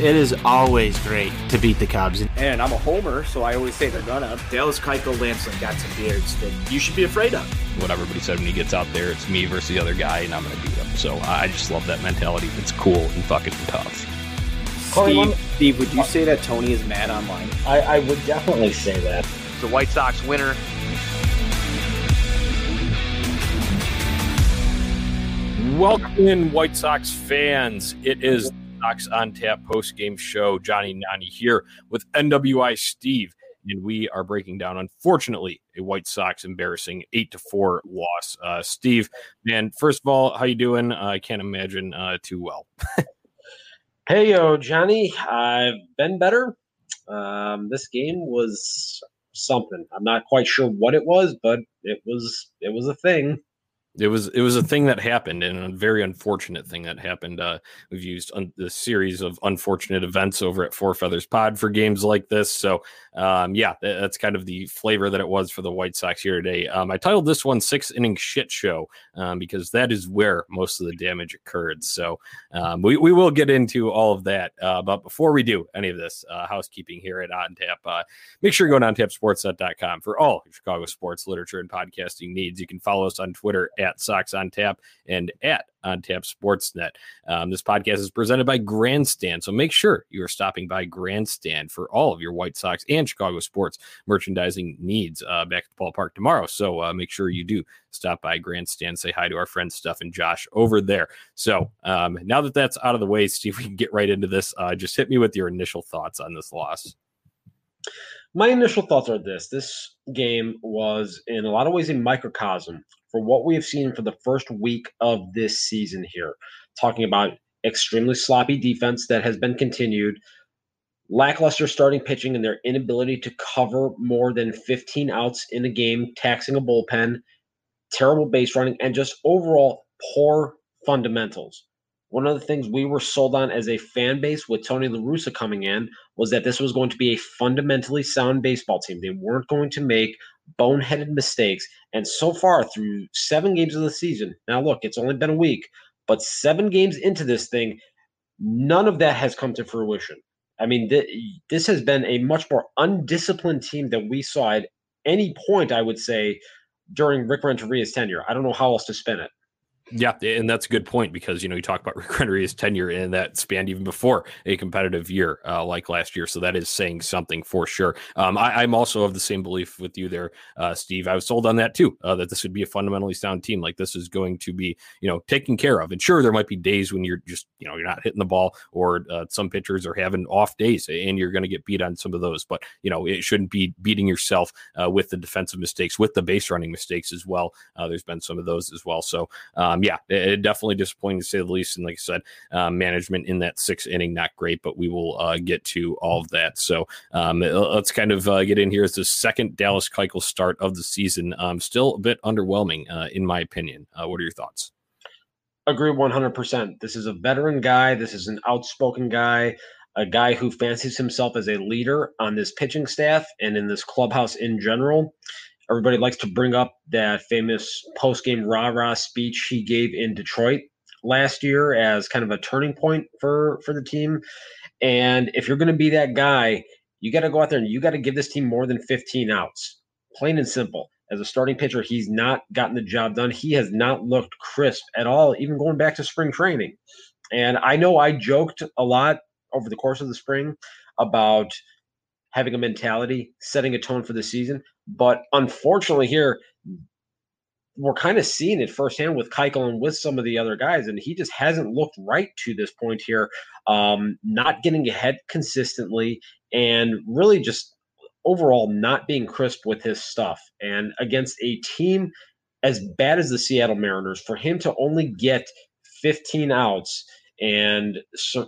It is always great to beat the Cubs. And I'm a homer, so I always say they're gonna. Dallas Keuchel Lance Lynn got some beards that you should be afraid of. What everybody said when he gets out there, it's me versus the other guy, and I'm going to beat him. So I just love that mentality. It's cool and fucking tough. Steve, Steve, would you oh. say that Tony is mad online? I, I would definitely say that. The White Sox winner. Welcome in, White Sox fans. It is the Sox on Tap post game show. Johnny Nani here with NWI Steve, and we are breaking down, unfortunately, a White Sox embarrassing eight to four loss. Uh, Steve, man, first of all, how you doing? Uh, I can't imagine uh, too well. hey, yo, Johnny, I've been better. Um, this game was something. I'm not quite sure what it was, but it was it was a thing. It was it was a thing that happened, and a very unfortunate thing that happened. Uh, we've used un- the series of unfortunate events over at Four Feathers Pod for games like this. So, um, yeah, that, that's kind of the flavor that it was for the White Sox here today. Um, I titled this one Six Inning Shit Show um, because that is where most of the damage occurred. So, um, we, we will get into all of that. Uh, but before we do any of this, uh, housekeeping here at On Tap, uh, make sure you go to ontapsportsnet.com for all Chicago sports, literature, and podcasting needs. You can follow us on Twitter at Sox on Tap and at on Tap Sportsnet. Um, this podcast is presented by Grandstand, so make sure you are stopping by Grandstand for all of your White Sox and Chicago sports merchandising needs. Uh, back at the ballpark tomorrow, so uh, make sure you do stop by Grandstand, say hi to our friends Stuff and Josh over there. So um, now that that's out of the way, Steve, we can get right into this. Uh, just hit me with your initial thoughts on this loss. My initial thoughts are this: this game was, in a lot of ways, a microcosm for what we have seen for the first week of this season here. Talking about extremely sloppy defense that has been continued, lackluster starting pitching, and their inability to cover more than 15 outs in a game, taxing a bullpen, terrible base running, and just overall poor fundamentals. One of the things we were sold on as a fan base with Tony La Russa coming in was that this was going to be a fundamentally sound baseball team. They weren't going to make boneheaded mistakes. And so far, through seven games of the season, now look, it's only been a week, but seven games into this thing, none of that has come to fruition. I mean, th- this has been a much more undisciplined team than we saw at any point, I would say, during Rick Renteria's tenure. I don't know how else to spin it. Yeah, and that's a good point because you know you talk about Rick Renteria's tenure and that spanned even before a competitive year uh, like last year, so that is saying something for sure. Um, I, am also of the same belief with you there, uh, Steve. I was sold on that too, uh, that this would be a fundamentally sound team. Like this is going to be you know taken care of. And sure, there might be days when you're just you know you're not hitting the ball, or uh, some pitchers are having off days, and you're going to get beat on some of those. But you know it shouldn't be beating yourself uh, with the defensive mistakes, with the base running mistakes as well. Uh, there's been some of those as well. So. Um, yeah, it, definitely disappointing to say the least. And like I said, uh, management in that sixth inning, not great, but we will uh, get to all of that. So um, let's kind of uh, get in here as the second Dallas Keuchel start of the season. Um, still a bit underwhelming, uh, in my opinion. Uh, what are your thoughts? Agree 100%. This is a veteran guy. This is an outspoken guy a guy who fancies himself as a leader on this pitching staff and in this clubhouse in general. Everybody likes to bring up that famous post game rah rah speech he gave in Detroit last year as kind of a turning point for for the team. And if you're going to be that guy, you got to go out there and you got to give this team more than 15 outs. Plain and simple. As a starting pitcher, he's not gotten the job done. He has not looked crisp at all, even going back to spring training. And I know I joked a lot over the course of the spring about having a mentality, setting a tone for the season. But unfortunately, here we're kind of seeing it firsthand with Keuchel and with some of the other guys, and he just hasn't looked right to this point here. Um, not getting ahead consistently, and really just overall not being crisp with his stuff. And against a team as bad as the Seattle Mariners, for him to only get 15 outs and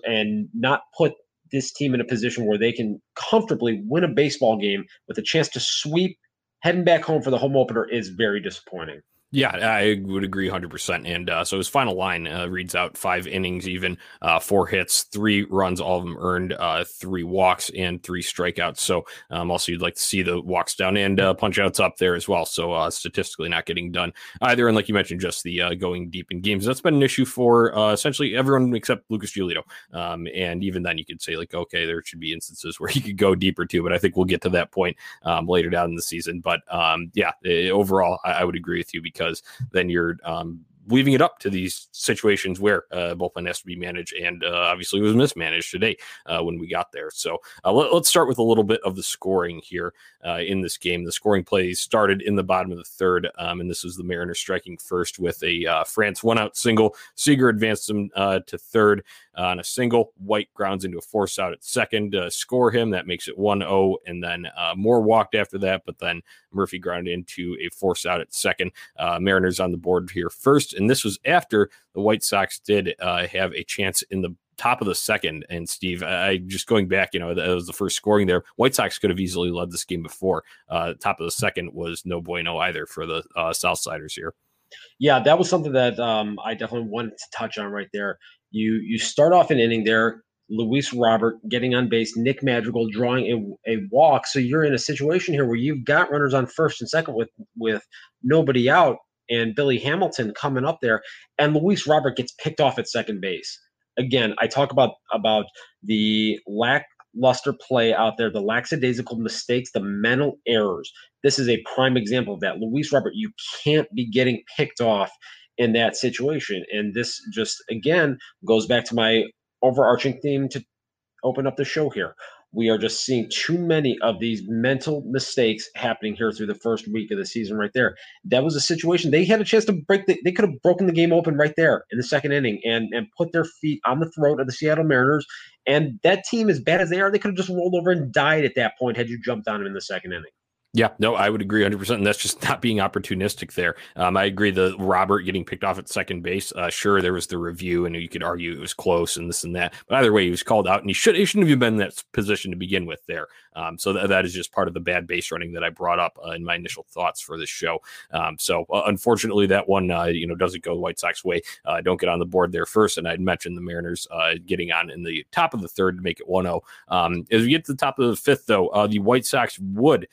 and not put this team in a position where they can comfortably win a baseball game with a chance to sweep heading back home for the home opener is very disappointing. Yeah, I would agree 100%. And uh, so his final line uh, reads out five innings, even uh, four hits, three runs, all of them earned, uh, three walks, and three strikeouts. So um, also, you'd like to see the walks down and uh, punch outs up there as well. So uh, statistically, not getting done either. And like you mentioned, just the going deep in games. That's been an issue for essentially everyone except Lucas Giolito. Um, and even then, you could say, like, okay, there should be instances where he could go deeper too. But I think we'll get to that point um, later down in the season. But um, yeah, eh, overall, I, I would agree with you because because then you're um, leaving it up to these situations where uh, bullpen has to be managed, and uh, obviously it was mismanaged today uh, when we got there. So uh, let, us start with a little bit of the scoring here uh, in this game. The scoring plays started in the bottom of the third, um, and this was the Mariners striking first with a uh, France one out single. Seager advanced them to third on a single. White grounds into a force out at second to score him. That makes it 1 0. And then uh, Moore walked after that, but then Murphy grounded into a force out at second. Uh, Mariners on the board here first. And this was after the White Sox did uh, have a chance in the top of the second. And Steve, I just going back, you know, that was the first scoring there. White Sox could have easily led this game before. Uh, top of the second was no bueno either for the uh, Southsiders here. Yeah, that was something that um, I definitely wanted to touch on right there. You you start off an inning there, Luis Robert getting on base, Nick Madrigal drawing a, a walk. So you're in a situation here where you've got runners on first and second with with nobody out, and Billy Hamilton coming up there, and Luis Robert gets picked off at second base. Again, I talk about about the lackluster play out there, the lackadaisical mistakes, the mental errors. This is a prime example of that. Luis Robert, you can't be getting picked off in that situation. And this just again goes back to my overarching theme to open up the show here. We are just seeing too many of these mental mistakes happening here through the first week of the season, right there. That was a situation they had a chance to break. The, they could have broken the game open right there in the second inning and and put their feet on the throat of the Seattle Mariners. And that team, as bad as they are, they could have just rolled over and died at that point had you jumped on them in the second inning. Yeah, no, I would agree 100%. And that's just not being opportunistic there. Um, I agree. The Robert getting picked off at second base. Uh, sure, there was the review, and you could argue it was close and this and that. But either way, he was called out, and he should he shouldn't have been in that position to begin with there. Um, so th- that is just part of the bad base running that I brought up uh, in my initial thoughts for this show. Um, so uh, unfortunately, that one uh, you know doesn't go the White Sox way. Uh, don't get on the board there first. And I'd mentioned the Mariners uh, getting on in the top of the third to make it 1-0. Um, as we get to the top of the fifth, though, the White Sox would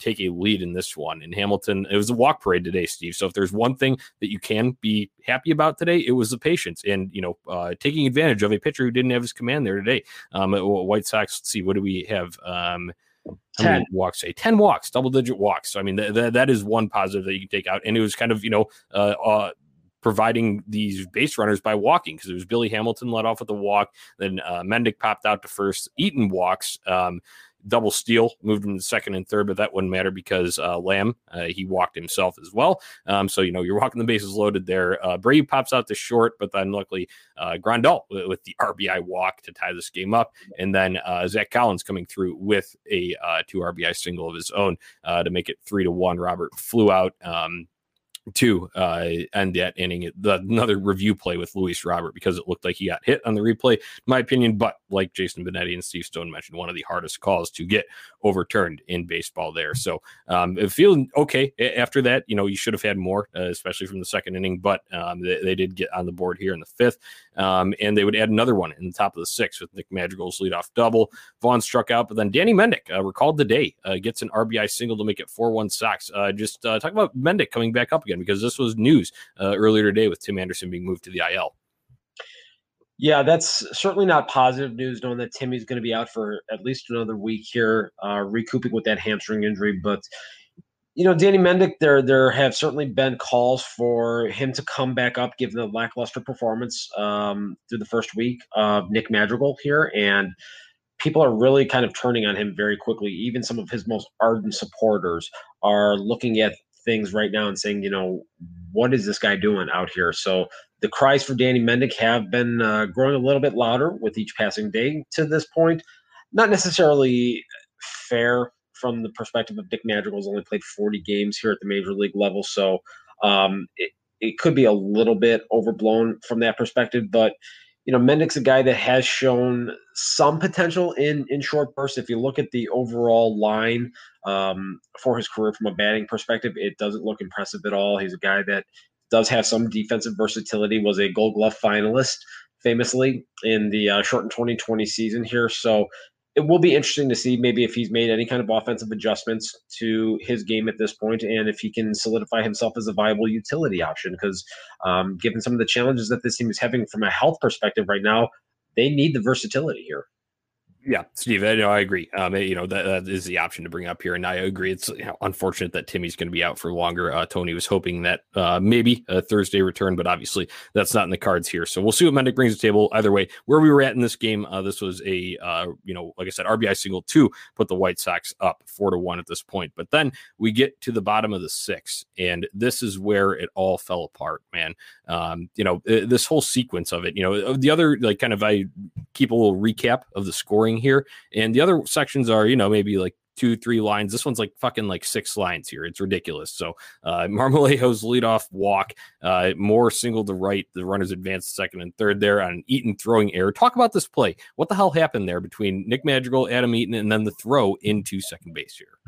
take a lead in this one. In Hamilton, it was a walk parade today, Steve. So if there's one thing that you can be happy about today, it was the patience and you know taking advantage of a pitcher who didn't have his command there today. Um, White Sox. Let's see, what do we have? Um, how 10. many walks? Say ten walks, double digit walks. So I mean, th- th- that is one positive that you can take out. And it was kind of you know uh, uh, providing these base runners by walking because it was Billy Hamilton led off with a walk, then uh, Mendick popped out to first. Eaton walks. Um, double steal, moved him to second and third, but that wouldn't matter because uh, Lamb uh, he walked himself as well. Um, so you know you're walking the bases loaded there. Uh, pops out to short, but then luckily uh, Grandal with, with, the RBI walk to tie this game up, and then uh, Zack Collins coming through with a uh, two RBI single of his own uh, to make it three to one. Robert flew out. Um, to uh, end that inning. The, another review play with Luis Robert because it looked like he got hit on the replay, in my opinion. But like Jason Benetti and Steve Stone mentioned, one of the hardest calls to get overturned in baseball there. So um, feeling okay after that. You know, you should have had more, uh, especially from the second inning, but um, they, they, did get on the board here in the fifth. Um, and they would add another one in the top of the sixth with Nick Madrigal's leadoff double. Vaughn struck out, but then Danny Mendick uh, recalled the day, uh, gets an RBI single to make it 4 1 Sox. Uh, just uh, talk about Mendick coming back up again because this was news uh, earlier today with Tim Anderson being moved to the IL. Yeah, that's certainly not positive news knowing that Timmy's going to be out for at least another week here, uh, recouping with that hamstring injury. But you know, Danny Mendick, there there have certainly been calls for him to come back up, given the lackluster performance um, through the first week of Nick Madrigal here, and people are really kind of turning on him very quickly. Even some of his most ardent supporters are looking at things right now and saying, you know, what is this guy doing out here? So the cries for Danny Mendick have been uh, growing a little bit louder with each passing day to this point. Not necessarily fair from the perspective of Nick Madrigal's only played 40 games here at the major league level. So um, it, it could be a little bit overblown from that perspective. But, you know, Mendick's a guy that has shown some potential in in short bursts. If you look at the overall line um, for his career from a batting perspective, it doesn't look impressive at all. He's a guy that does have some defensive versatility. Was a Gold Glove finalist famously in the uh, shortened 2020 season here. So it will be interesting to see maybe if he's made any kind of offensive adjustments to his game at this point and if he can solidify himself as a viable utility option. Because um, given some of the challenges that this team is having from a health perspective right now, they need the versatility here. Yeah, Steve, I know I agree. Um, you know that, that is the option to bring up here, and I agree. It's you know, unfortunate that Timmy's going to be out for longer. Uh, Tony was hoping that uh, maybe a Thursday return, but obviously that's not in the cards here. So we'll see what Mendick brings to the table. Either way, where we were at in this game, uh, this was a uh, you know, like I said, RBI single two put the White Sox up four to one at this point. But then we get to the bottom of the six, and this is where it all fell apart, man. Um, you know, this whole sequence of it. You know, the other like kind of I keep a little recap of the scoring here. And the other sections are, you know, maybe like two, three lines. This one's like fucking like six lines here. It's ridiculous. So uh Marmolejos leadoff walk, uh Moore single to right. The runners advance second and third there on Eaton throwing error. Talk about this play. What the hell happened there between Nick Madrigal, Adam Eaton, and then the throw into second base here?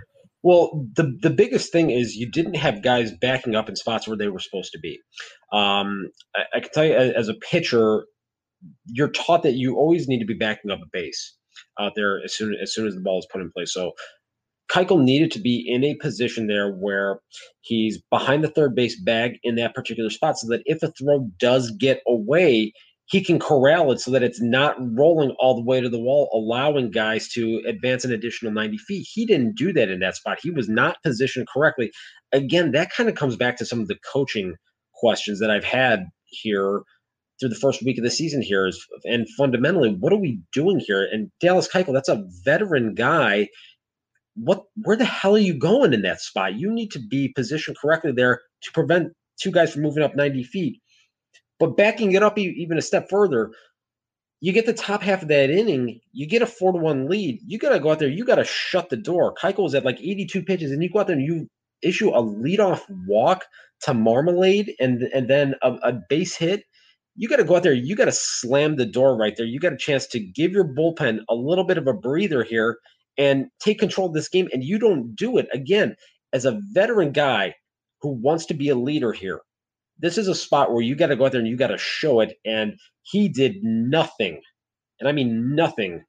Well, the the biggest thing is you didn't have guys backing up in spots where they were supposed to be. Um, I, I can tell you, as a pitcher, you're taught that you always need to be backing up a base out there as soon as soon as the ball is put in place. So Keuchel needed to be in a position there where he's behind the third base bag in that particular spot, so that if a throw does get away, he can corral it so that it's not rolling all the way to the wall, allowing guys to advance an additional 90 feet. He didn't do that in that spot. He was not positioned correctly. Again, that kind of comes back to some of the coaching questions that I've had here through the first week of the season here is and fundamentally what are we doing here? And dallas keuchel that's a veteran guy. What where the hell are you going in that spot? You need to be positioned correctly there to prevent two guys from moving up 90 feet. But backing it up even a step further you get the top half of that inning you get a four to one lead you got to go out there you got to shut the door. Was at like 82 pitches and you go out there and you issue a leadoff walk to Marmolejos and and then a, a base hit you got to go out there. You got to slam the door right there. You got a chance to give your bullpen a little bit of a breather here and take control of this game. And you don't do it again as a veteran guy who wants to be a leader here. This is a spot where you got to go out there and you got to show it. And he did nothing, and I mean nothing,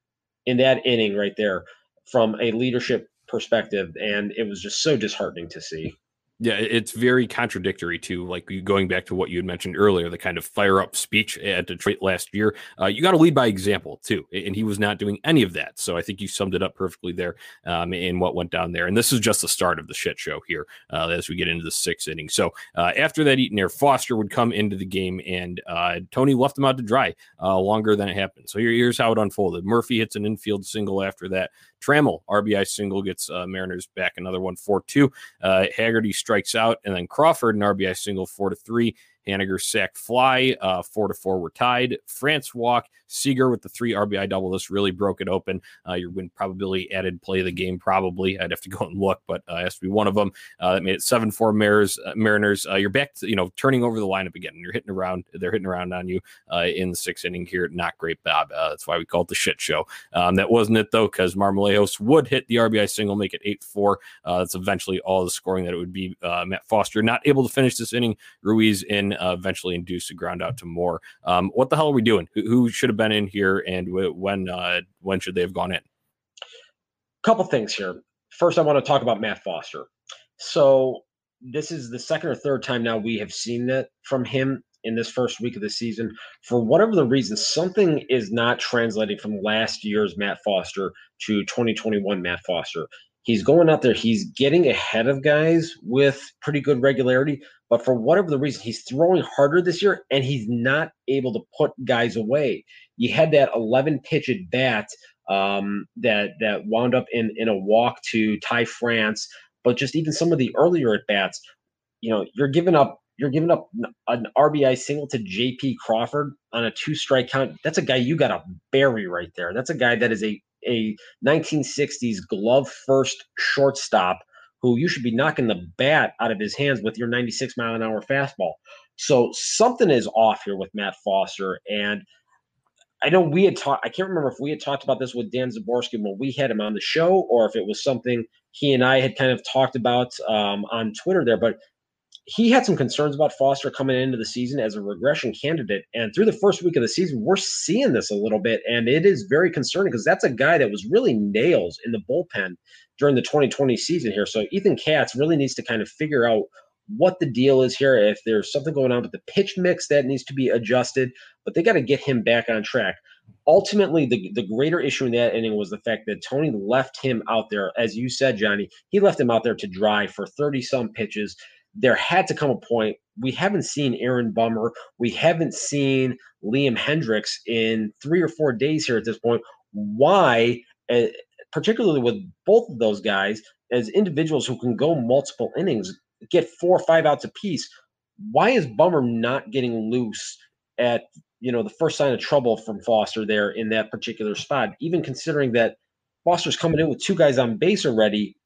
in that inning right there from a leadership perspective. And it was just so disheartening to see. Yeah, it's very contradictory to like going back to what you had mentioned earlier, the kind of fire up speech at Detroit last year. Uh, you got to lead by example too, and he was not doing any of that. So I think you summed it up perfectly there um, in what went down there. And this is just the start of the shit show here uh, as we get into the sixth inning. So uh, after that, Eaton Air Foster would come into the game, and uh, Tony left him out to dry uh, longer than it happened. So here, here's how it unfolded. Murphy hits an infield single after that. Trammell RBI single gets uh, Mariners back another one four two. Haggerty strikes out, and then Crawford an RBI single four to three. Haniger sack fly, uh, four to four were tied. France walk, Seager with the three RBI double. This really broke it open. Uh, your win probability added play of the game, probably. I'd have to go and look, but uh, has to be one of them. Uh, that made it seven four Mariners. Uh, Mariners, uh, you're back to you know turning over the lineup again. You're hitting around. They're hitting around on you uh, in the sixth inning here. Not great, Bob. That's why we call it the shit show. Um, that wasn't it though, because Marmolejos would hit the RBI single, make it eight four. Uh, that's eventually all the scoring that it would be. Matt Foster not able to finish this inning. Ruiz in uh, eventually induced a ground out to Moore. Um, what the hell are we doing? Who, who should have been in here, and when uh, when should they have gone in? Couple things here. First, I want to talk about Matt Foster. So this is the second or third time now we have seen that from him in this first week of the season. For whatever the reason, something is not translating from last year's Matt Foster to 2021 Matt Foster. He's going out there, he's getting ahead of guys with pretty good regularity, but for whatever the reason, he's throwing harder this year and he's not able to put guys away. You had that 11 pitch at bat um, that that wound up in in a walk to Ty France, but just even some of the earlier at bats, you know, you're giving up you're giving up an RBI single to JP Crawford on a two strike count. That's a guy you got to bury right there. That's a guy that is a a 1960s glove first shortstop who you should be knocking the bat out of his hands with your 96 mile an hour fastball. So something is off here with Matt Foster. And I know we had talked. I can't remember if we had talked about this with Dan Zaborski when we had him on the show, or if it was something he and I had kind of talked about um, on Twitter there. But he had some concerns about Foster coming into the season as a regression candidate. And through the first week of the season, we're seeing this a little bit. And it is very concerning because that's a guy that was really nails in the bullpen during the 2020 season here. So Ethan Katz really needs to kind of figure out what the deal is here, if there's something going on with the pitch mix that needs to be adjusted, but they got to get him back on track. Ultimately, the, the greater issue in that inning was the fact that Tony left him out there, as you said, Johnny, he left him out there to dry for 30 some pitches there had to come a point. We haven't seen Aaron Bummer. We haven't seen Liam Hendriks in three or four days here at this point. Why, uh, particularly with both of those guys, as individuals who can go multiple innings, get four or five outs apiece, why is Bummer not getting loose at you know the first sign of trouble from Foster there in that particular spot? Even considering that Foster's coming in with two guys on base already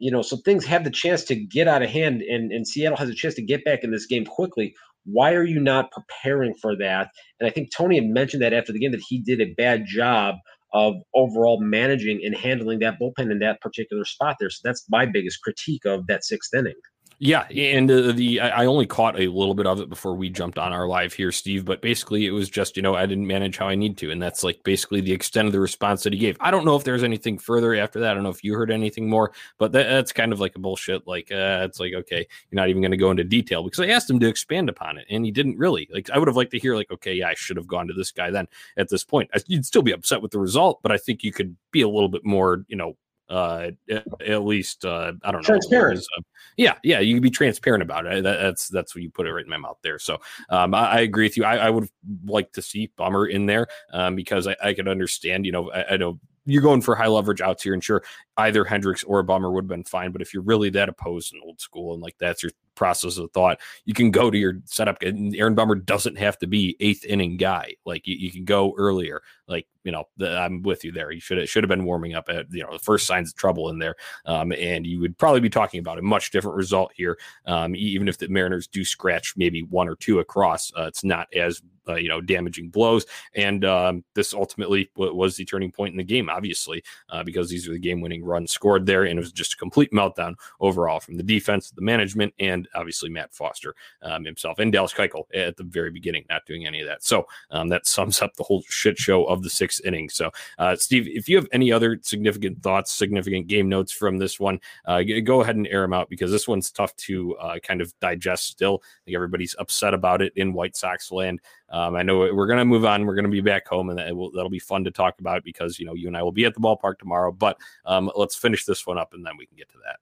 you know, so things have the chance to get out of hand, and, and Seattle has a chance to get back in this game quickly. Why are you not preparing for that? And I think Tony had mentioned that after the game that he did a bad job of overall managing and handling that bullpen in that particular spot there. So that's my biggest critique of that sixth inning. Yeah, and uh, the I only caught a little bit of it before we jumped on our live here, Steve. But basically, it was just you know I didn't manage how I need to, and that's like basically the extent of the response that he gave. I don't know if there's anything further after that. I don't know if you heard anything more, but that, that's kind of like a bullshit. Like uh, it's like okay, you're not even going to go into detail because I asked him to expand upon it, and he didn't really. Like I would have liked to hear like okay, yeah, I should have gone to this guy then. At this point, you'd still be upset with the result, but I think you could be a little bit more you know uh, at, least uh, I don't know. Transparent. Uh, yeah, yeah, you can be transparent about it. That, that's that's what you put it right in my mouth there. So um, I, I, agree with you. I, I would like to see Bummer in there um, because I, I could understand. You know, I, I know you're going for high leverage outs here, and sure, either Hendriks or Bummer would have been fine. But if you're really that opposed and old school, and like that's your process of thought, you can go to your setup. Aaron Bummer doesn't have to be eighth inning guy. Like you, you can go earlier. Like you know, the, I'm with you there. You should should have been warming up at you know the first signs of trouble in there, um, and you would probably be talking about a much different result here. Um, even if the Mariners do scratch maybe one or two across, uh, it's not as uh, you know damaging blows. And um, this ultimately w- was the turning point in the game, obviously, uh, because these are the game winning runs scored there, and it was just a complete meltdown overall from the defense, the management, and obviously Matt Foster um, himself and Dallas Keuchel at the very beginning, not doing any of that. So um, that sums up the whole shit show of the sixth inning. So, uh, Steve, if you have any other significant thoughts, significant game notes from this one, uh, go ahead and air them out because this one's tough to uh, kind of digest still. I think everybody's upset about it in White Sox land. Um, I know we're going to move on. We're going to be back home, and that will, that'll be fun to talk about because you know you and I will be at the ballpark tomorrow. But um, let's finish this one up, and then we can get to that.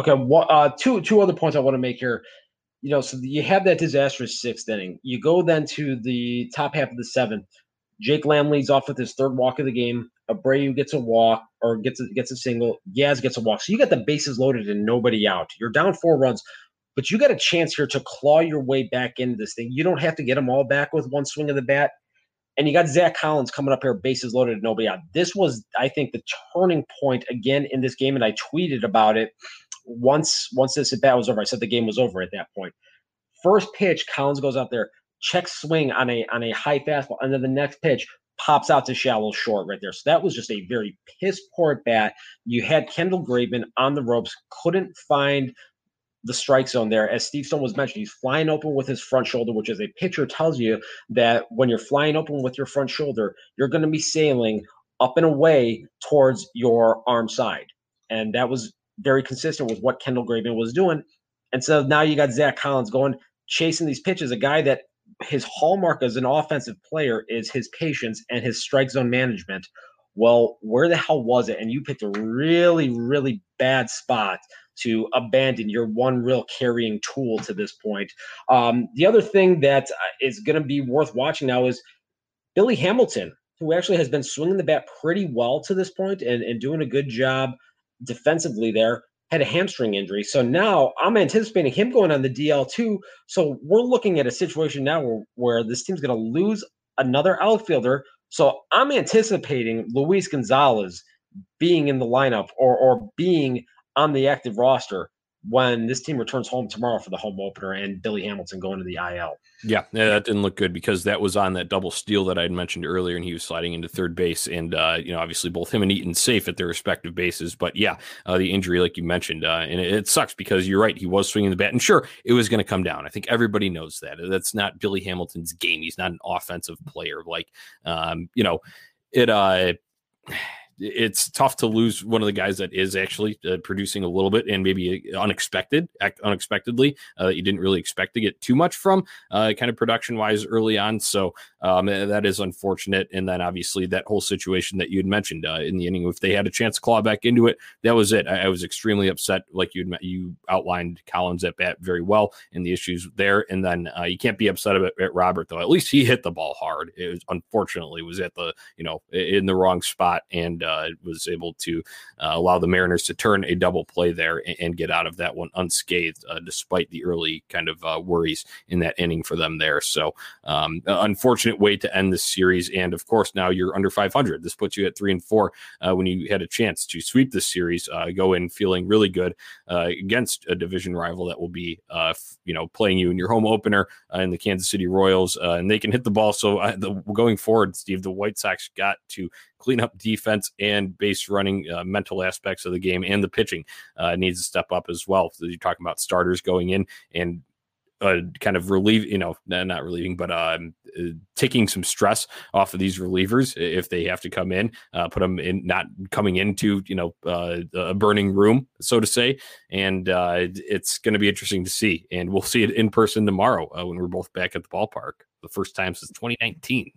Okay, well, uh, two two other points I want to make here. You know, so you have that disastrous sixth inning. You go then to the top half of the seventh. Jake Lamb leads off with his third walk of the game. Abreu gets a walk or gets a, gets a single. Yaz gets a walk. So you got the bases loaded and nobody out. You're down four runs, but you got a chance here to claw your way back into this thing. You don't have to get them all back with one swing of the bat. And you got Zack Collins coming up here, bases loaded, and nobody out. This was, I think, the turning point again in this game, and I tweeted about it once once this at bat was over. I said the game was over at that point. First pitch, Collins goes out there, check swing on a on a high fastball, and then the next pitch pops out to shallow short right there. So that was just a very piss poor at bat. You had Kendall Graveman on the ropes, couldn't find the strike zone there. As Steve Stone was mentioning, he's flying open with his front shoulder, which as a pitcher tells you that when you're flying open with your front shoulder, you're going to be sailing up and away towards your arm side. And that was very consistent with what Kendall Graveman was doing. And so now you got Zack Collins going, chasing these pitches, a guy that his hallmark as an offensive player is his patience and his strike zone management. Well, where the hell was it? And you picked a really, really bad spot to abandon your one real carrying tool to this point. Um, the other thing that uh, going to be worth watching now is Billy Hamilton, who actually has been swinging the bat pretty well to this point and, and doing a good job defensively there had a hamstring injury. So now I'm anticipating him going on the DL too. So we're looking at a situation now where, where this team's going to lose another outfielder. So I'm anticipating Luis Gonzalez being in the lineup or or being on the active roster when this team returns home tomorrow for the home opener and Billy Hamilton going to the IL. Yeah, that didn't look good because that was on that double steal that I had mentioned earlier, and he was sliding into third base. And uh, you know, obviously, both him and Eaton safe at their respective bases. But yeah, uh, the injury, like you mentioned, uh, and it, it, sucks because you're right. He was swinging the bat, and sure, it was going to come down. I think everybody knows that. That's not Billy Hamilton's game. He's not an offensive player. Like, um, you know, it. uh it's tough to lose one of the guys that is actually uh, producing a little bit and maybe uh, unexpected, unexpectedly uh, that you didn't really expect to get too much from, uh, kind of production wise early on. So um, eh, that is unfortunate. And then obviously that whole situation that you had mentioned uh, in the inning, if they had a chance to claw back into it, that was it. I, I was extremely upset, like you you outlined Collins at bat very well and the issues there. And then uh, you can't be upset about at Robert though. At least he hit the ball hard. It was unfortunately was at the you know in the wrong spot and uh, was able to uh, allow the Mariners to turn a double play there and, and get out of that one unscathed, uh, despite the early kind of uh, worries in that inning for them there. So, um, unfortunate way to end this series. And of course, now you're under 500. This puts you at three and four uh, when you had a chance to sweep this series, uh, go in feeling really good against a division rival that will be, you know, playing you in your home opener in the Kansas City Royals, and they can hit the ball. So, the, going forward, Steve, the White Sox got to clean up defense and base running uh, mental aspects of the game and the pitching uh, needs to step up as well. So you're talking about starters going in and uh, kind of relieve, you know, not relieving, but um, uh, taking some stress off of these relievers if they have to come in, uh, put them in, not coming into, you know, uh, a burning room, so to say. And it's going to be interesting to see. And we'll see it in person tomorrow when we're both back at the ballpark, the first time since 2019.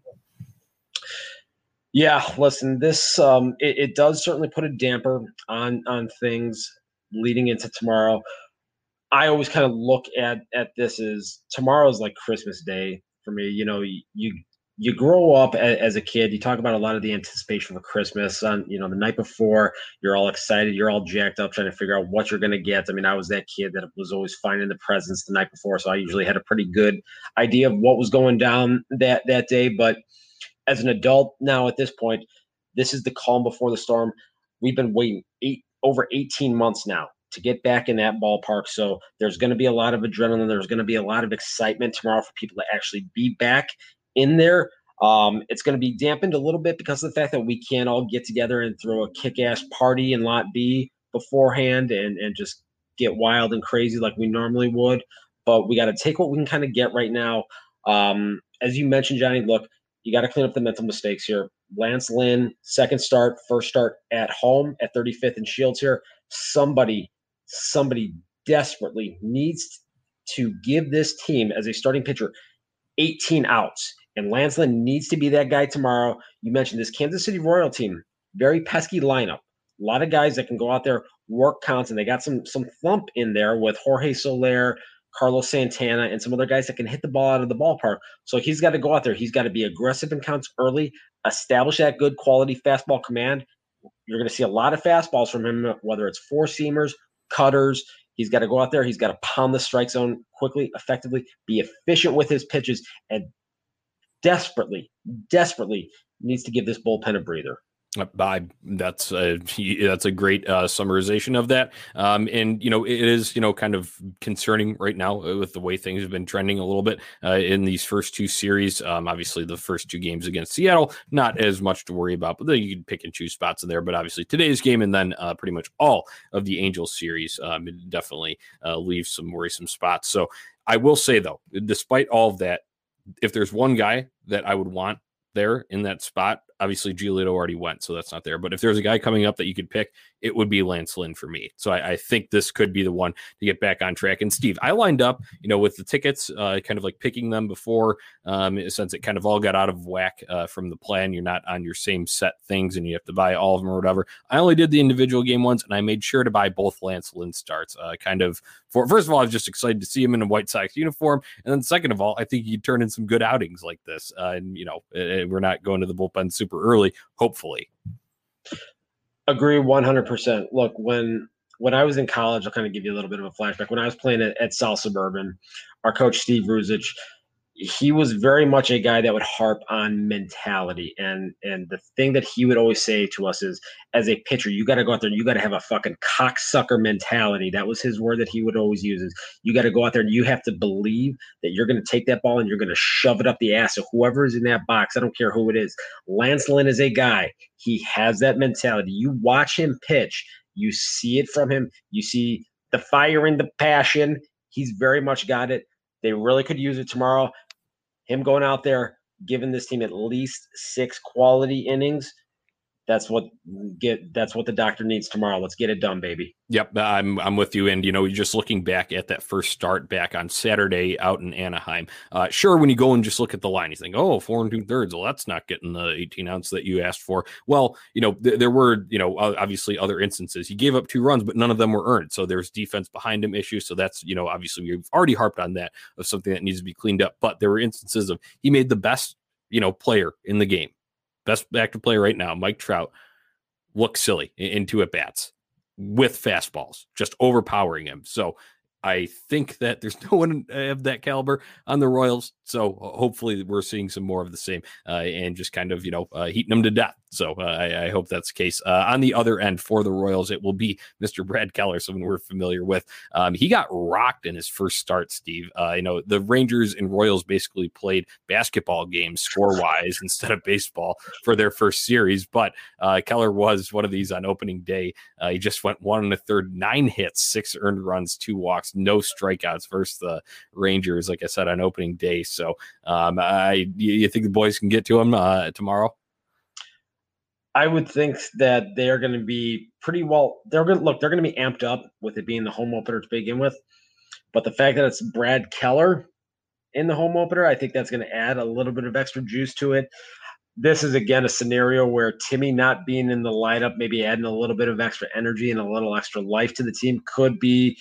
Yeah, listen, this um, it, it, does certainly put a damper on on things leading into tomorrow. I always kind of look at at this as tomorrow's like Christmas Day for me. You know, you you grow up a, as a kid. You talk about a lot of the anticipation for Christmas. On you know the night before, you're all excited, you're all jacked up, trying to figure out what you're going to get. I mean, I was that kid that was always finding the presents the night before, so I usually had a pretty good idea of what was going down that that day, but as an adult now at this point, this is the calm before the storm. We've been waiting eight over 18 months now to get back in that ballpark. So there's going to be a lot of adrenaline. There's going to be a lot of excitement tomorrow for people to actually be back in there. Um, it's going to be dampened a little bit because of the fact that we can't all get together and throw a kick-ass party in Lot B beforehand and and just get wild and crazy like we normally would. But we got to take what we can kind of get right now. Um, as you mentioned, Johnny, look, you got to clean up the mental mistakes here. Lance Lynn, second start, first start at home at 35th and Shields here. Somebody, somebody desperately needs to give this team as a starting pitcher 18 outs. And Lance Lynn needs to be that guy tomorrow. You mentioned this Kansas City Royal team, very pesky lineup. A lot of guys that can go out there, work counts, and they got some some thump in there with Jorge Soler, Carlos Santana, and some other guys that can hit the ball out of the ballpark. So he's got to go out there. He's got to be aggressive in counts early, establish that good quality fastball command. You're going to see a lot of fastballs from him, whether it's four seamers, cutters. He's got to go out there. He's got to pound the strike zone quickly, effectively, be efficient with his pitches, and desperately, desperately needs to give this bullpen a breather. I, that's a, that's a great uh, summarization of that. Um, and you know, it is you know kind of concerning right now with the way things have been trending a little bit uh, in these first two series. Um, obviously, the first two games against Seattle, not as much to worry about, but then you can pick and choose spots in there. But obviously, today's game and then uh, pretty much all of the Angels series um, definitely uh, leaves some worrisome spots. So I will say though, despite all of that, if there's one guy that I would want there in that spot obviously Giolito already went, so that's not there. But if there's a guy coming up that you could pick, it would be Lance Lynn for me. So I, I think this could be the one to get back on track. And Steve, I lined up, you know, with the tickets, uh, kind of like picking them before, um, since it kind of all got out of whack uh, from the plan. You're not on your same set things, and you have to buy all of them or whatever. I only did the individual game ones, and I made sure to buy both Lance Lynn starts. Uh, kind of for first of all, I was just excited to see him in a White Sox uniform, and then second of all, I think he turn in some good outings like this. Uh, and you know, eh, eh, we're not going to the bullpen super early, hopefully. Agree 100%. Look, when when I was in college, I'll kind of give you a little bit of a flashback. When I was playing at, at South Suburban, our coach Steve Ruzich, he was very much a guy that would harp on mentality. And and the thing that he would always say to us is as a pitcher you got to go out there and you got to have a fucking cocksucker mentality. That was his word that he would always use is you got to go out there and you have to believe that you're going to take that ball and you're going to shove it up the ass of whoever is in that box. I don't care who it is. Lance lynn is a guy. He has that mentality. You watch him pitch. You see it from him. You see the fire and the passion. He's very much got it. They really could use it tomorrow him going out there, giving this team at least six quality innings. That's what get. That's what the doctor needs tomorrow. Let's get it done, baby. Yep, I'm I'm with you. And you know, just looking back at that first start back on Saturday out in Anaheim. Uh, sure, when you go and just look at the line, you think, oh, four and two thirds. Well, that's not getting the 18 ounce that you asked for. Well, you know, th- there were you know obviously other instances. He gave up two runs, but none of them were earned. So there's defense behind him issues. So that's you know obviously we've already harped on that of something that needs to be cleaned up. But there were instances of he made the best you know player in the game best active player right now, Mike Trout, looks silly into at bats with fastballs, just overpowering him. So I think that there's no one of that caliber on the Royals. So hopefully we're seeing some more of the same uh, and just kind of, you know, uh, heating them to death. So uh, I, I, hope that's the case. Uh, on the other end for the Royals, it will be Mr. Brad Keller, someone we're familiar with. Um, he got rocked in his first start, Steve. Uh, you know, the Rangers and Royals basically played basketball games score wise instead of baseball for their first series. But uh, Keller was one of these on opening day. he just went one and a third, nine hits, six earned runs, two walks no strikeouts versus the Rangers, like I said on opening day. So, um, I you think the boys can get to him uh, tomorrow? I would think that they're going to be pretty well. They're going to look. They're going to be amped up with it being the home opener to begin with. But the fact that it's Brad Keller in the home opener, I think that's going to add a little bit of extra juice to it this is again a scenario where Timmy not being in the lineup, maybe adding a little bit of extra energy and a little extra life to the team could be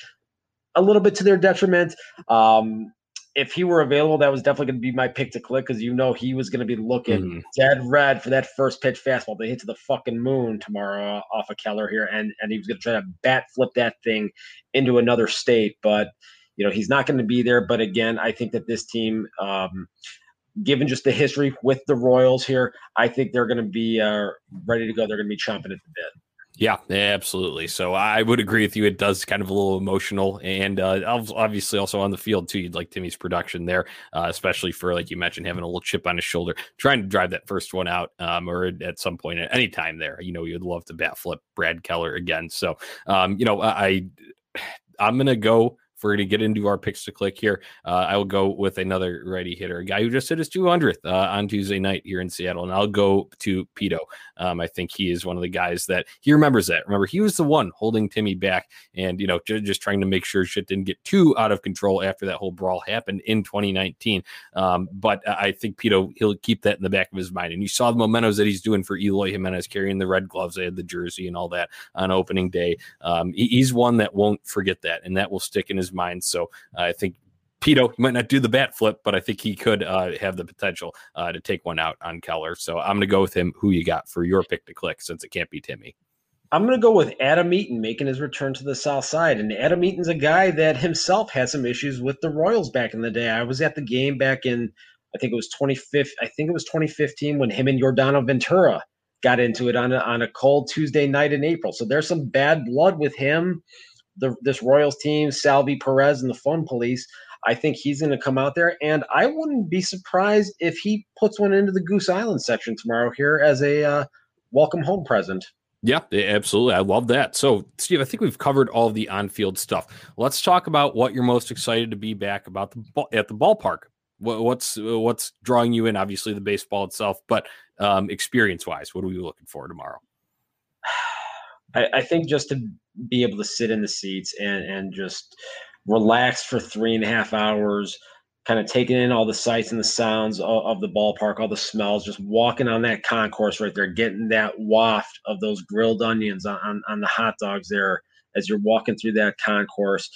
a little bit to their detriment. Um, if he were available, that was definitely going to be my pick to click because you know he was going to be looking mm-hmm. dead red for that first pitch fastball. They hit to the fucking moon tomorrow off of Keller here, and and he was going to try to bat flip that thing into another state. But you know he's not going to be there. But again, I think that this team. Um, given just the history with the Royals here, I think they're going to be uh, ready to go. They're going to be chomping at the bit. Yeah, absolutely. So I would agree with you. It does kind of a little emotional, and uh, obviously also on the field too. You'd like Timmy's production there, uh, especially for like you mentioned having a little chip on his shoulder, trying to drive that first one out, um, or at some point at any time there. You know, you'd love to bat flip Brad Keller again. So, um, you know, I I'm gonna go if we're going to get into our picks to click here, uh, I will go with another righty hitter, a guy who just hit his 200th uh, on Tuesday night here in Seattle, and I'll go to Pito. Um, I think he is one of the guys that he remembers that. Remember, he was the one holding Timmy back, and you know, just, just trying to make sure shit didn't get too out of control after that whole brawl happened in 2019. Um, but I think Pito he'll keep that in the back of his mind, and you saw the mementos that he's doing for Eloy Jimenez carrying the red gloves, they had the jersey and all that on opening day. Um, he, he's one that won't forget that, and that will stick in his mind. So uh, I think Pito he might not do the bat flip, but I think he could uh, have the potential uh, to take one out on Keller. So I'm going to go with him. Who you got for your pick to click since it can't be Timmy? I'm going to go with Adam Eaton making his return to the South Side. And Adam Eaton's a guy that himself had some issues with the Royals back in the day. I was at the game back in, I think it was 25th. I think it was 2015 when him and Yordano Ventura got into it on a, on a cold Tuesday night in April. So there's some bad blood with him the this Royals team, Salvy Perez and the Fun Police. I think he's going to come out there, and I wouldn't be surprised if he puts one into the Goose Island section tomorrow here as a uh, welcome home present. Yeah, absolutely. I love that. So, Steve, I think we've covered all the on-field stuff. Let's talk about what you're most excited to be back about the at the ballpark. What's what's drawing you in? Obviously, the baseball itself, but um, experience-wise, what are we looking for tomorrow? I, I think just to be able to sit in the seats and and just relax for three and a half hours kind of taking in all the sights and the sounds of, of, the ballpark, all the smells, just walking on that concourse right there, getting that waft of those grilled onions on, on, on the hot dogs there as you're walking through that concourse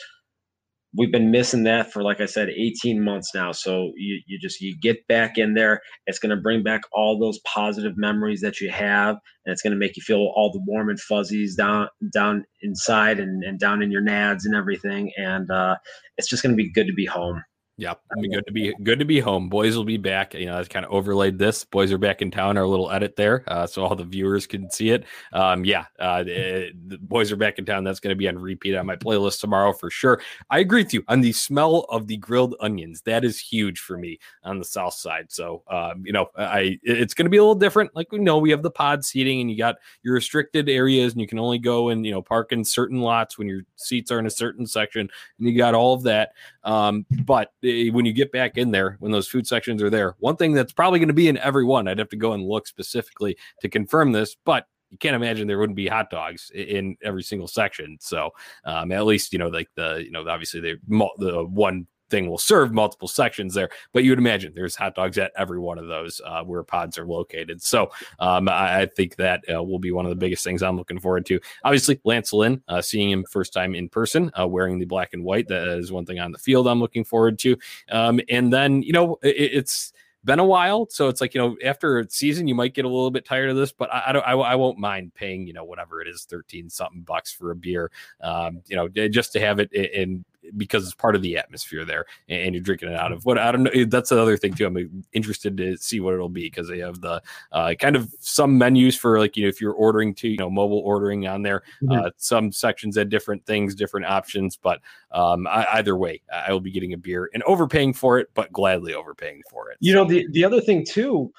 we've been missing that for like i said 18 months now. So you, you just you get back in there. It's going to bring back all those positive memories that you have and it's going to make you feel all the warm and fuzzies down down inside and, and down in your nads and everything. And uh, it's just going to be good to be home Yeah, it'll be good to be good to be home. Boys will be back. You know, I kind of overlaid this. Boys are back in town. Our little edit there, uh, so all the viewers can see it. Um, yeah, uh, the, the boys are back in town. That's going to be on repeat on my playlist tomorrow for sure. I agree with you on the smell of the grilled onions. That is huge for me on the south side. So, um, you know, I it's going to be a little different. Like we know, we have the pod seating, and you got your restricted areas, and you can only go and you know park in certain lots when your seats are in a certain section, and you got all of that. Um, but Eh, when you get back in there, when those food sections are there, one thing that's probably going to be in every one, I'd have to go and look specifically to confirm this, but you can't imagine there wouldn't be hot dogs in every single section. So um, at least you know, like the you know, obviously the the one thing will serve multiple sections there. But you would imagine there's hot dogs at every one of those uh, where pods are located. So um, I, I, think that uh, will be one of the biggest things I'm looking forward to. Obviously, Lance Lynn, uh, seeing him first time in person, uh, wearing the black and white, that is one thing on the field I'm looking forward to. Um, and then, you know, it, it's been a while, so it's like you know after a season you might get a little bit tired of this, but I, I don't I, I, won't mind paying you know whatever it is thirteen something bucks for a beer, um, you know just to have it in because it's part of the atmosphere there and you're drinking it out of what I don't know. That's another thing too. I'm interested to see what it'll be because they have the uh, kind of some menus for like, you know, if you're ordering to, you know, mobile ordering on there, mm-hmm. uh, some sections had different things, different options, but um, I, either way, I will be getting a beer and overpaying for it, but gladly overpaying for it. You know, the, the other thing too,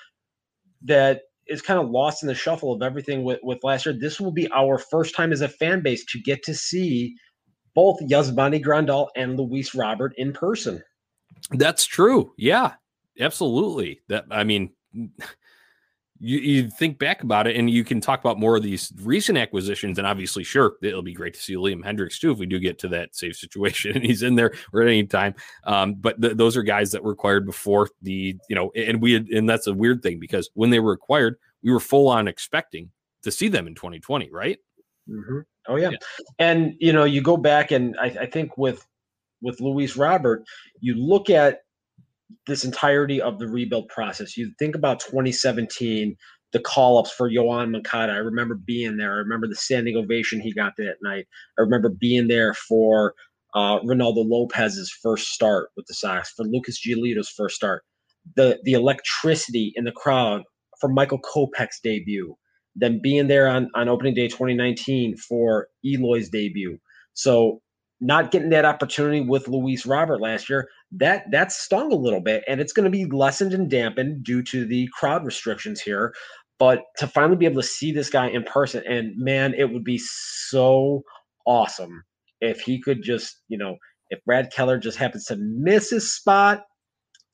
that is kind of lost in the shuffle of everything with, with last year. This will be our first time as a fan base to get to see both Yasmani Grandal and Luis Robert in person. That's true. Yeah, absolutely. That I mean, you, you think back about it, and you can talk about more of these recent acquisitions. And obviously, sure, it'll be great to see Liam Hendriks too if we do get to that safe situation and he's in there or at any time. Um, but th- those are guys that were acquired before the you know, and we had, and that's a weird thing because when they were acquired, we were full on expecting to see them in 2020, right? Mm-hmm. Oh yeah. yeah. and you know you go back and I, I think with with Luis Robert, you look at this entirety of the rebuild process. You think about 2017, the call ups for Yoan Moncada. I remember being there. I remember the standing ovation he got that night. I remember being there for uh, Reynaldo Lopez's first start with the Sox, for Lucas Giolito's first start. The the electricity in the crowd for Michael Kopech's debut them being there on, on opening day 2019 for Eloy's debut. So not getting that opportunity with Luis Robert last year, that that stung a little bit, and it's going to be lessened and dampened due to the crowd restrictions here. But to finally be able to see this guy in person, and man, it would be so awesome if he could just, you know, if Brad Keller just happens to miss his spot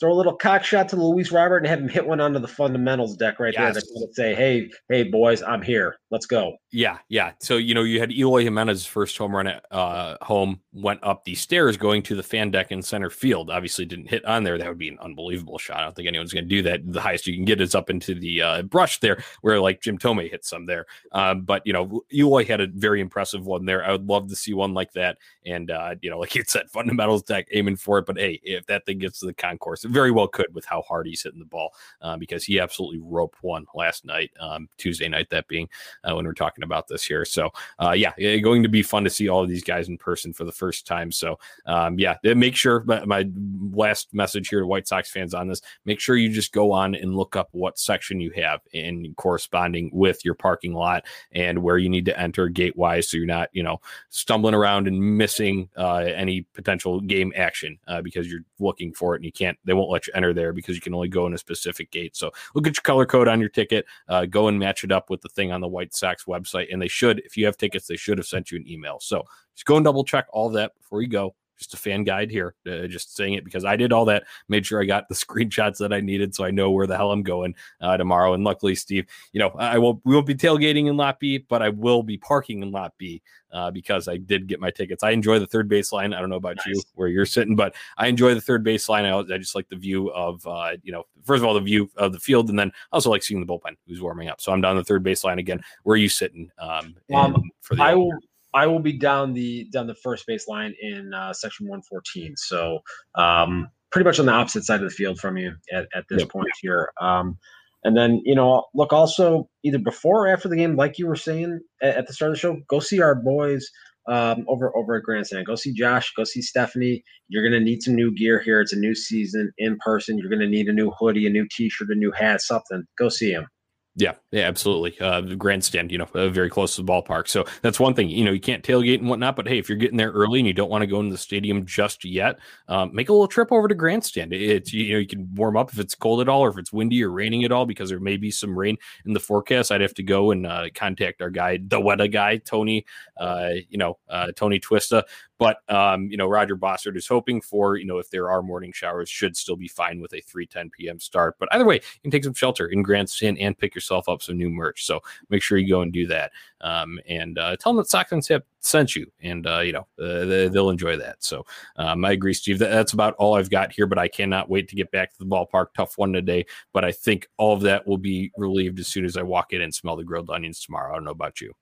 throw a little cock shot to Luis Robert and have him hit one onto the fundamentals deck right yes. there to say, "Hey, hey, boys, I'm here. Let's go." Yeah, yeah. So you know, you had Eloy Jimenez's first home run at uh, home went up the stairs going to the fan deck in center field. Obviously, didn't hit on there. That would be an unbelievable shot. I don't think anyone's going to do that. The highest you can get is up into the uh, brush there, where like Jim Thome hit some there. Um, but you know, Eloy had a very impressive one there. I would love to see one like that. And uh, you know, like you said, fundamentals deck aiming for it. But hey, if that thing gets to the concourse, very well could with how hard he's hitting the ball uh, because he absolutely roped one last night, um, Tuesday night, that being uh, when we're talking about this here. So, uh, yeah, it's going to be fun to see all of these guys in person for the first time. So, um, yeah, make sure my last message here to White Sox fans on this make sure you just go on and look up what section you have in corresponding with your parking lot and where you need to enter gate wise so you're not, you know, stumbling around and missing uh, any potential game action uh, because you're looking for it and you can't, won't let you enter there because you can only go in a specific gate. So look at your color code on your ticket, uh, go and match it up with the thing on the White Sox website. And they should, if you have tickets, they should have sent you an email. So just go and double check all that before you go just a fan guide here, uh, just saying it because I did all that, made sure I got the screenshots that I needed, so I know where the hell I'm going uh, tomorrow. And luckily, Steve, you know, I will we won't be tailgating in Lot B, but I will be parking in Lot B uh, because I did get my tickets. I enjoy the third baseline. I don't know about nice. you where you're sitting, but I enjoy the third baseline. I, I just like the view of, uh, you know, first of all the view of the field, and then I also like seeing the bullpen who's warming up. So I'm down the third baseline again. Where are you sitting? Um, um for the I will. I will be down the down the first base line in uh, section 114. So um, pretty much on the opposite side of the field from you at, at this yep. point here. Um, and then you know, look also either before or after the game, like you were saying at, at, the start of the show, go see our boys um, over over at Grandstand. Go see Josh. Go see Stephanie. You're gonna need some new gear here. It's a new season in person. You're gonna need a new hoodie, a new T-shirt, a new hat, something. Go see him. Yeah, yeah, absolutely. Uh, the grandstand, you know, uh, very close to the ballpark. So that's one thing. You know, you can't tailgate and whatnot, but hey, if you're getting there early and you don't want to go into the stadium just yet, um, make a little trip over to grandstand. It's you know you can warm up if it's cold at all or if it's windy or raining at all because there may be some rain in the forecast. I'd have to go and uh, contact our guy, the weather guy, Tony. Uh, you know, uh, Tony Twista. But um, you know, Roger Bossard is hoping for you know if there are morning showers, should still be fine with a 3:10 p.m. start. But either way, you can take some shelter in grandstand and pick yourself up some new merch. So make sure you go and do that. Um, and uh, tell them that on Tap sent you, and uh, you know uh, they, will enjoy that. So um, I agree, Steve. That, that's about all I've got here. But I cannot wait to get back to the ballpark. Tough one today, but I think all of that will be relieved as soon as I walk in and smell the grilled onions tomorrow. I don't know about you.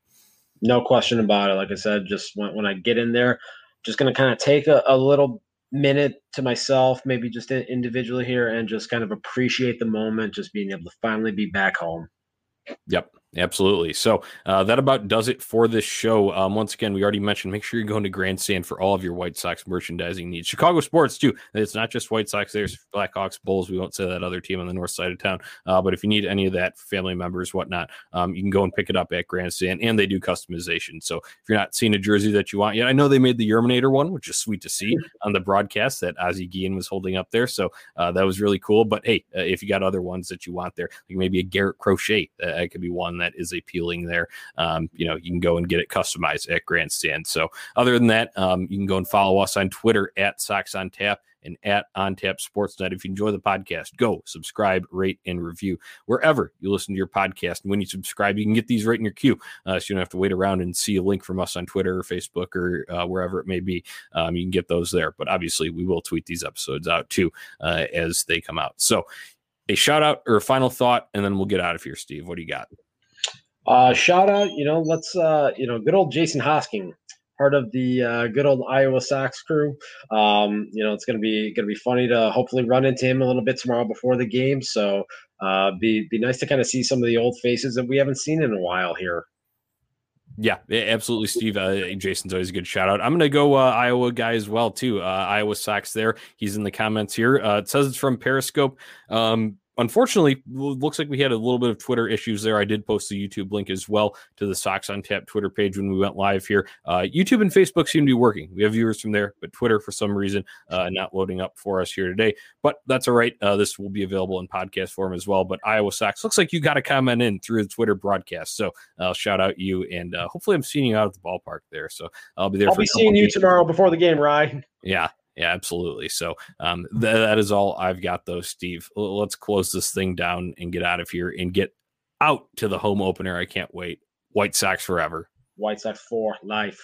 No question about it. Like I said, just when, when I get in there, just going to kind of take a, a little minute to myself, maybe just individually here, and just kind of appreciate the moment, just being able to finally be back home. Yep. Absolutely. So uh, that about does it for this show. Um, once again, we already mentioned make sure you're going to Grandstand for all of your White Sox merchandising needs. Chicago sports too. It's not just White Sox. There's Blackhawks, Bulls. We won't say that other team on the north side of town. Uh, but if you need any of that, family members, whatnot, um, you can go and pick it up at Grandstand, and they do customization. So if you're not seeing a jersey that you want yet, I know they made the Yerminator one, which is sweet to see on the broadcast that Ozzie Guillen was holding up there. So uh, that was really cool. But hey, uh, if you got other ones that you want there, like maybe a Garrett Crochet, that could be one that is appealing there. Um, you know, you can go and get it customized at Grandstand. So other than that, um, you can go and follow us on Twitter at Sox on Tap and at On Tap Sports Sportsnet. If you enjoy the podcast, go subscribe, rate, and review wherever you listen to your podcast. And when you subscribe, you can get these right in your queue, uh, so you don't have to wait around and see a link from us on Twitter or Facebook or uh, wherever it may be. Um, you can get those there. But obviously, we will tweet these episodes out too uh, as they come out. So, a shout out or a final thought, and then we'll get out of here. Steve, what do you got? Uh, shout out, you know, let's, uh, you know, good old Jason Hosking, part of the uh, good old Iowa Sox crew. Um, you know, it's gonna be gonna be funny to hopefully run into him a little bit tomorrow before the game. So, uh, be be nice to kind of see some of the old faces that we haven't seen in a while here. Yeah, absolutely, Steve. Uh, Jason's always a good shout out. I'm going to go uh, Iowa guy as well too. Uh, Iowa Sox there. He's in the comments here. Uh, it says it's from Periscope. Um, unfortunately, looks like we had a little bit of Twitter issues there. I did post the YouTube link as well to the Sox on Tap Twitter page when we went live here. Uh, YouTube and Facebook seem to be working. We have viewers from there, but Twitter, for some reason, uh, not loading up for us here today. But that's all right. Uh, this will be available in podcast form as well. But Iowa Sox looks like you got a comment in through the Twitter broadcast. So I'll shout out you, and uh, hopefully, I'm seeing you out at the ballpark there. So I'll be there. I'll be seeing you tomorrow before the game, Ryan. Yeah, yeah, absolutely. So um, th- that is all I've got, though, Steve. L- let's close this thing down and get out of here and get out to the home opener. I can't wait. White Sox forever. White Sox for life.